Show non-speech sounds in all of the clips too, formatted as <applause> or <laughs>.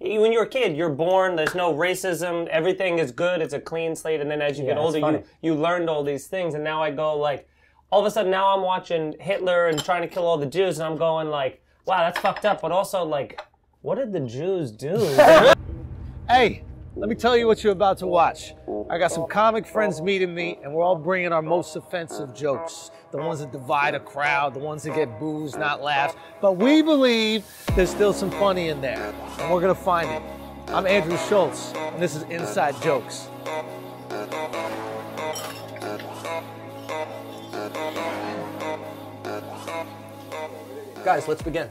when you're a kid, you're born. There's no racism. Everything is good. It's a clean slate. And then as you Yeah, get older, you you learned all these things. And now I go like, all of a sudden now I'm watching Hitler and trying to kill all the Jews, and I'm going like, wow, that's fucked up. But also like, what did the Jews do? <laughs> Hey, let me tell you what you're about to watch. I got some comic friends meeting me, and we're all bringing our most offensive jokes. The ones that divide a crowd, the ones that get boos, not laughs. But we believe there's still some funny in there, and we're gonna find it. I'm Andrew Schulz, and this is Inside Jokes. Guys, let's begin.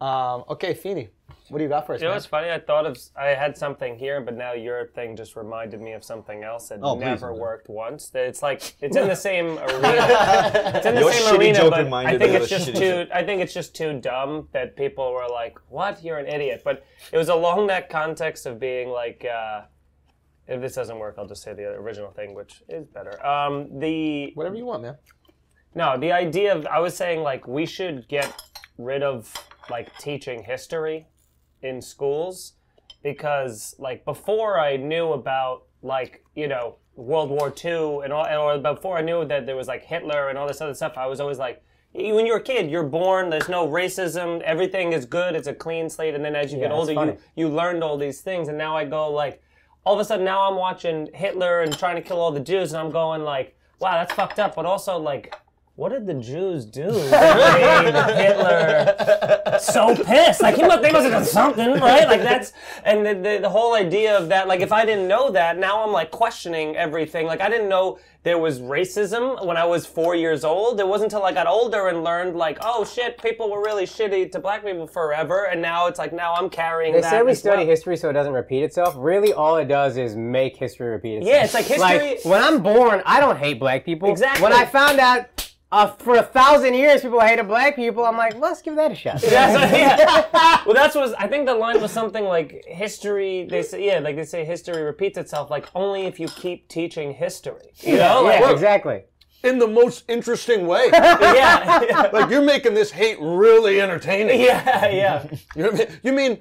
Um, okay, Feeney, what do you got for us? You know man? what's funny? I thought of I had something here, but now your thing just reminded me of something else that Oh, please, never man. worked once. That It's like it's in the same <laughs> arena. It's in the Your same arena, but I think it's just shitty too. I think it's just too dumb that people were like, "What? You're an idiot." But it was along that context of being like. Uh, if this doesn't work, I'll just say the original thing, which is better. Um, the Whatever you want, man. no, the idea of I was saying like we should get rid of like teaching history in schools because like before I knew about like you know World War II and all, or before I knew that there was like Hitler and all this other stuff, I was always like. When you're a kid, you're born. There's no racism. Everything is good. It's a clean slate. And then as you Yeah, get older, you you learned all these things. And now I go like, all of a sudden now I'm watching Hitler and trying to kill all the Jews, and I'm going like, wow, that's fucked up. But also like, what did the Jews do <laughs> that made Hitler so pissed? Like he must, they must have done something, right? Like that's and the, the the whole idea of that. Like if I didn't know that, now I'm like questioning everything. Like I didn't know there was racism when I was four years old. It wasn't until I got older and learned like, oh shit, people were really shitty to black people forever, and now it's like now I'm carrying. They that say we study well. history so it doesn't repeat itself. Really, all it does is make history repeat itself. Yeah, it's like history- Like when I'm born, I don't hate black people. Exactly. When I found out uh, for a thousand years people hated black people, I'm like, let's give that a shot. <laughs> That's, yeah. <laughs> Well, that's what I think the line was something like history. They say, yeah, like they say, history repeats itself. Like only if you keep teaching history. You know, like, yeah, exactly. In the most interesting way. yeah, <laughs> yeah, like you're making this hate really entertaining. yeah, yeah. You, know what I mean? you mean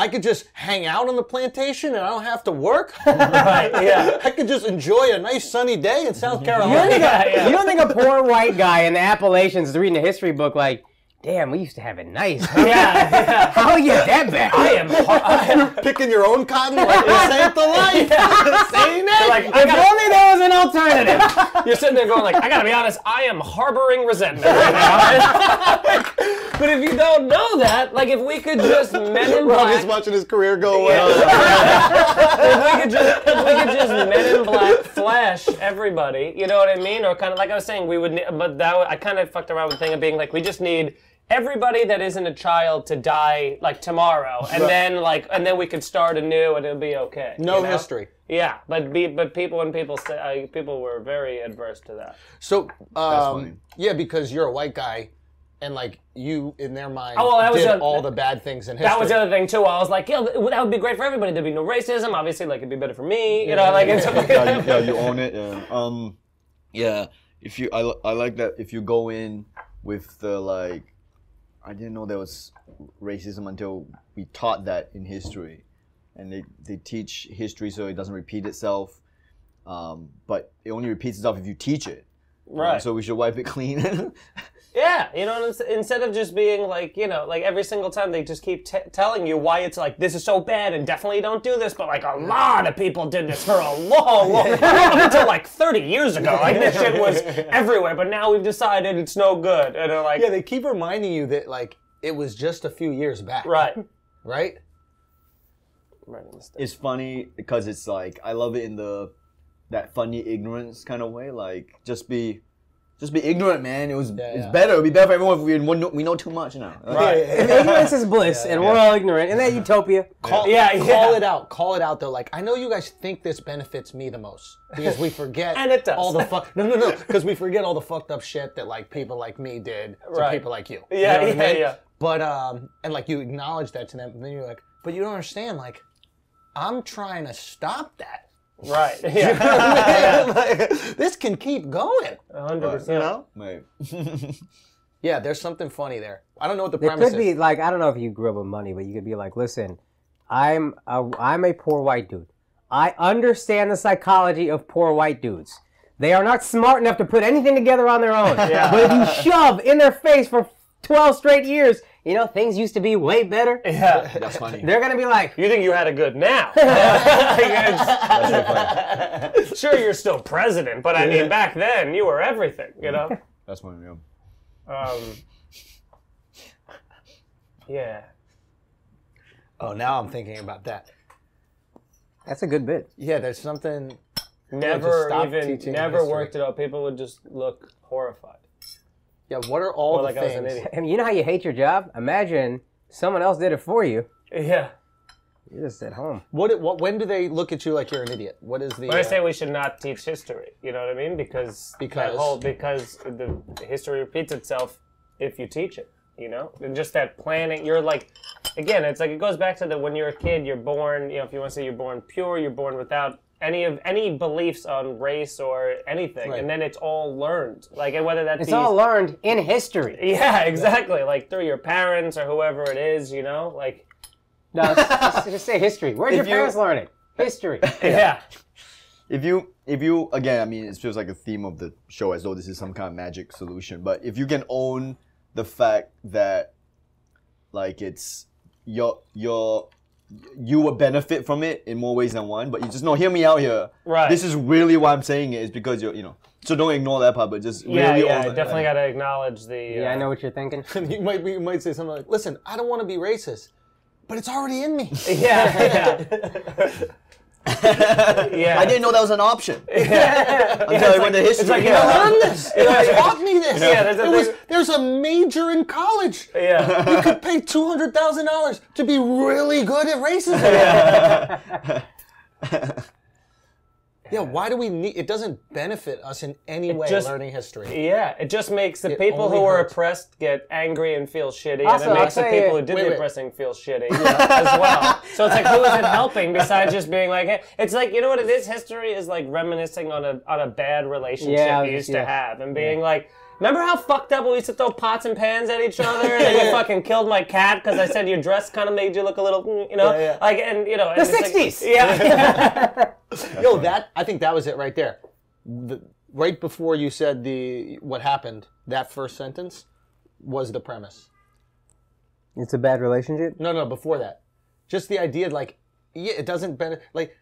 I could just hang out on the plantation and I don't have to work? <laughs> Right, yeah. <laughs> I could just enjoy a nice sunny day in South You don't, Carolina. think a, <laughs> yeah. you don't think a poor white guy in the Appalachians is reading a history book like, damn, we used to have it nice. Yeah, yeah. How you that bad? I am. I am Picking your own cotton like this ain't the life. Saying it. Like, I If gotta, only there was an alternative. <laughs> you're sitting there going like, I gotta be honest. I am harboring resentment right now. <laughs> but if you don't know that, like, if we could just men in Rob black. is watching his career go away. <laughs> if we could just if we could just Men in Black flash everybody, you know what I mean? Or kind of like I was saying, we would. ne- But that I kind of fucked around with the thing of being like, we just need everybody that isn't a child to die like tomorrow, and then like, and then we could start anew, and it'll be okay. No you know? history. Yeah, but be, but people when people say uh, people were very adverse to that. So, um, funny. yeah, because you're a white guy, and like you, in their mind, Oh, well, that was did a- all the bad things in history. That was the other thing too. I was like, yeah, that would be great for everybody. There'd be no racism. Obviously, like it'd be better for me. You know, like and stuff like yeah, that. you, yeah, you own it. Yeah. <laughs> Um, yeah. If you, I, li- I like that. If you go in with the like, I didn't know there was racism until we taught that in history, and they they teach history so it doesn't repeat itself. Um, but it only repeats itself if you teach it. Right. So we should wipe it clean. <laughs> Yeah, you know, instead of just being like, you know, like every single time they just keep t- telling you why it's like this is so bad and definitely don't do this, but like a lot of people did this for a long, long <laughs> up until like 30 years ago. Like this shit was <laughs> everywhere, but now we've decided it's no good, and they're like, Yeah, they keep reminding you that like it was just a few years back. right, Right. right, it's funny because it's like I love it in the that funny ignorance kind of way. Like just be just be ignorant, man. It was it's yeah. better. It'd be better for everyone if we know, we know too much now. Right. <laughs> Ignorance is bliss, and we're all ignorant, in that utopia. <laughs> Call, Yeah, call it out. Call it out though. Like I know you guys think this benefits me the most because we <laughs> forget And it does. all the fuck. No, no, no. Because we forget all the fucked up shit that like people like me did to Right. people like you. You Yeah, know what I yeah, mean? yeah. But um, and like you acknowledge that to them, and then you're like, but you don't understand. Like, I'm trying to stop that. Right, <laughs> <laughs> yeah, Like, this can keep going. 100%. You percent know? Right. <laughs> Yeah, there's something funny there. I don't know what the There premise is. It could be like I don't know if you grew up with money, but you could be like, listen, I'm a, I'm a poor white dude. I understand the psychology of poor white dudes. They are not smart enough to put anything together on their own. But if you shove in their face for 12 straight years, you know, things used to be way better. Yeah. <laughs> That's funny. They're going to be like, You think you had a good now? <laughs> <laughs> sure, you're still president, but I mean, back then you were everything. You know. That's funny. Yeah. Um, yeah. Oh, now I'm thinking about that. that's a good bit. Yeah, there's something. Never stop even, teaching never history. worked it out. People would just look horrified. Yeah, what are all Or the like I was things? an idiot. I <laughs> mean, you know how you hate your job? Imagine someone else did it for you. Yeah. You're just at home. What, what? When do they look at you like you're an idiot? What is the? But I uh, say we should not teach history. You know what I mean? Because Because? whole because the history repeats itself if you teach it. You know, and just that planning. You're like, again, it's like it goes back to the when you're a kid, you're born. You know, if you want to say you're born pure, you're born without any of any beliefs on race or anything, Right. and then it's all learned. Like and whether that It's be all learned in history. yeah, exactly. Like through your parents or whoever it is. You know, like No, <laughs> just, just say history. Where did your If you- parents learn it? History. <laughs> yeah. if you if you again i mean it feels like a theme of the show as though this is some kind of magic solution but if you can own the fact that like it's your your you will benefit from it in more ways than one but you just know hear me out here Right. this is really why i'm saying it is because you're you know so don't ignore that part but just Yeah, really yeah, own it. definitely got to acknowledge the. Yeah, I uh, know what you're thinking. <laughs> you might be, you might say something like, "Listen, I don't want to be racist, but it's already in me." <laughs> Yeah, yeah. <laughs> <laughs> yeah. i didn't know that was an option <laughs> Yeah. until i went to history It's like, you I know, learned this. It was taught me this. Yeah, there's a There was, there's a major in college. yeah. You could pay two hundred thousand dollars to be really good at racism. Yeah. <laughs> why do we need? It doesn't benefit us in any way. just- learning history. Yeah, it just makes the people only who are hurts. oppressed get angry and feel shitty, Also, and it I'll makes the tell people you- who did Wait, the wait. oppressing feel shitty <laughs> as well. So it's like, who is it helping besides just being like, hey, it's like, you know what it is? History is like reminiscing on a on a bad relationship Yeah, you used yeah. to have, and being like. Remember how fucked up we used to throw pots and pans at each other, and then you <laughs> fucking killed my cat because I said your dress kind of made you look a little, you know, Yeah, yeah. like, and you know, The and it's like- 60s. <laughs> yeah, <laughs> Yo, that I think that was it right there. The, right before you said the what happened, that first sentence was the premise. It's a bad relationship. No, no, before that. Just the idea like yeah, it doesn't benefit like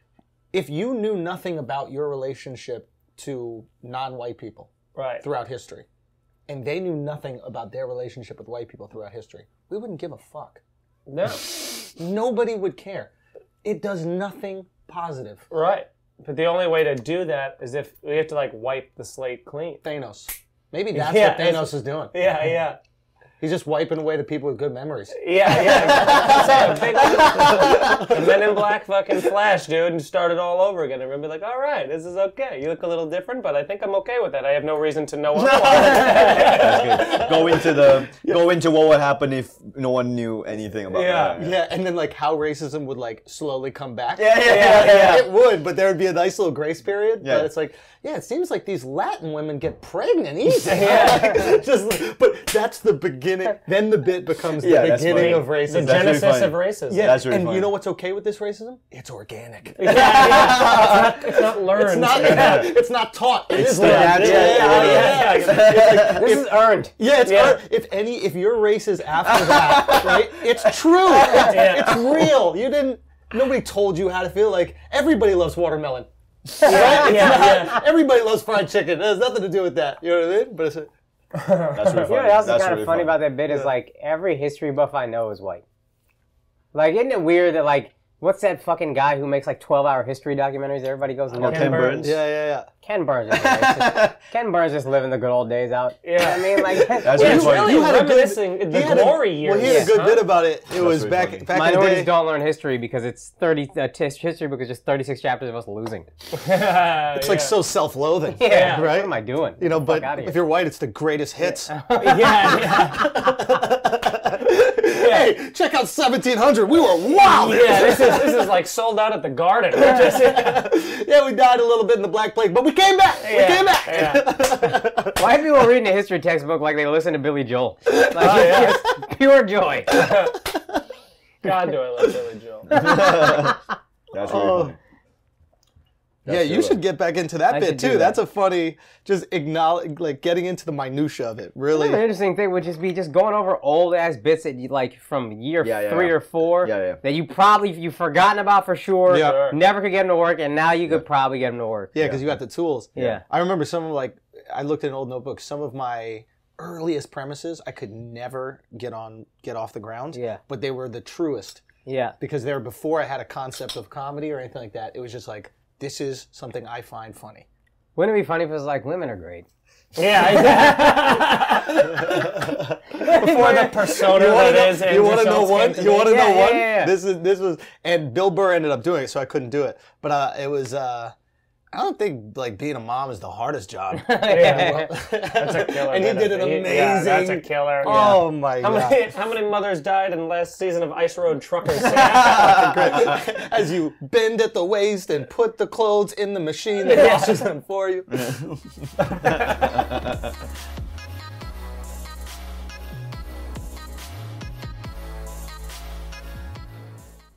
if you knew nothing about your relationship to non-white people right. throughout history and they knew nothing about their relationship with white people throughout history, we wouldn't give a fuck. No, Nobody would care. It does nothing positive. right. But the only way to do that is if we have to like wipe the slate clean. Thanos. Maybe that's Yeah, what Thanos it's- is doing. Yeah, yeah. He's just wiping away the people with good memories. Yeah, yeah. <laughs> That's it. The Men in Black fucking Flash, dude, and start it all over again. And we'll be like, all right, this is okay. You look a little different, but I think I'm okay with that. I have no reason to know otherwise. <laughs> That's good. go into the go into what would happen if no one knew anything about Yeah. that. Yeah, and then like how racism would like slowly come back. Yeah, yeah, yeah, <laughs> yeah. It would, but there would be a nice little grace period. Yeah. But it's like, yeah, it seems like these Latin women get pregnant easy. yeah. Just, but that's the beginning. <laughs> Then the bit becomes the Yeah, that's beginning funny. of racism. The genesis funny. of racism. yeah, That's really and funny. you know what's okay with this racism? It's organic. <laughs> Yeah, yeah. It's, not, it's not learned. <laughs> It's not. it's not taught. It is the learned. natural Yeah, yeah, yeah, yeah. yeah. This is earned. Yeah, it's Yeah. art. if any if your race is after that, right? It's true. It's, Yeah. it's real. You didn't. Nobody told you how to feel. Like everybody loves watermelon. Right? Yeah, not- yeah. Everybody loves fried chicken. It has nothing to do with that. You know what I mean? But it's a, That's <laughs> really funny. You know what else That's is kind really of funny about that bit is like every history buff I know is white. Like, isn't it weird that like what's that fucking guy who makes like twelve hour history documentaries? Everybody goes nuts. Ken Burns. Burns. yeah, yeah, yeah. Ken Burns. Is racist. <laughs> Ken Burns just living the good old days out. Yeah. I mean, like <laughs> That's Yeah, really funny. You had a good- reminiscing the He had a- glory years. Well, he had a good huh? bit about it. It was back funny. back in the minorities day. don't learn history because it's thirty. Uh, t- history book is just thirty six chapters of us losing. <laughs> It's like so self-loathing. Yeah, right. What am I doing? You know, but if you're white, it's the greatest hits. yeah, yeah. Hey, check out 1700. We were wild. Yeah, this is this is like sold out at the Garden. <laughs> Yeah, we died a little bit in the Black Plague, but we came back. We came back. yeah. <laughs> Why are people reading a history textbook like they listen to Billy Joel? <laughs> Oh, like, Oh, it's just pure joy. God, do I love Billy Joel. That's really Oh. funny. Yeah, you really- should get back into that I bit too. that. That's a funny, just acknowledge, like getting into the minutia of it. Really, Another interesting thing would just be just going over old ass bits that you like from year Yeah, yeah, three yeah. or four Yeah, yeah. that you probably you've forgotten about for sure. Yeah. Never could get them to work, and now you could probably get them to work. yeah, because you got the tools. Yeah. I remember some of like I looked at an old notebook. Some of my earliest premises I could never get on, get off the ground. Yeah. but they were the truest Yeah. because they were before I had a concept of comedy or anything like that. It was just like this is something I find funny. Wouldn't it be funny if it was like women are great? <laughs> Yeah, <laughs> before the persona You want that to is. know, you wanna know what? You want to know Yeah, what? yeah, yeah. This is this was, and Bill Burr ended up doing it, so I couldn't do it. But uh, it was. Uh, I don't think like being a mom is the hardest job. <laughs> <laughs> Yeah. That's a killer. and he did an it. amazing. Yeah, that's a killer. Oh my How god! many, how many mothers died in the last season of Ice Road Truckers? <laughs> As you bend at the waist and put the clothes in the machine that washes them for you.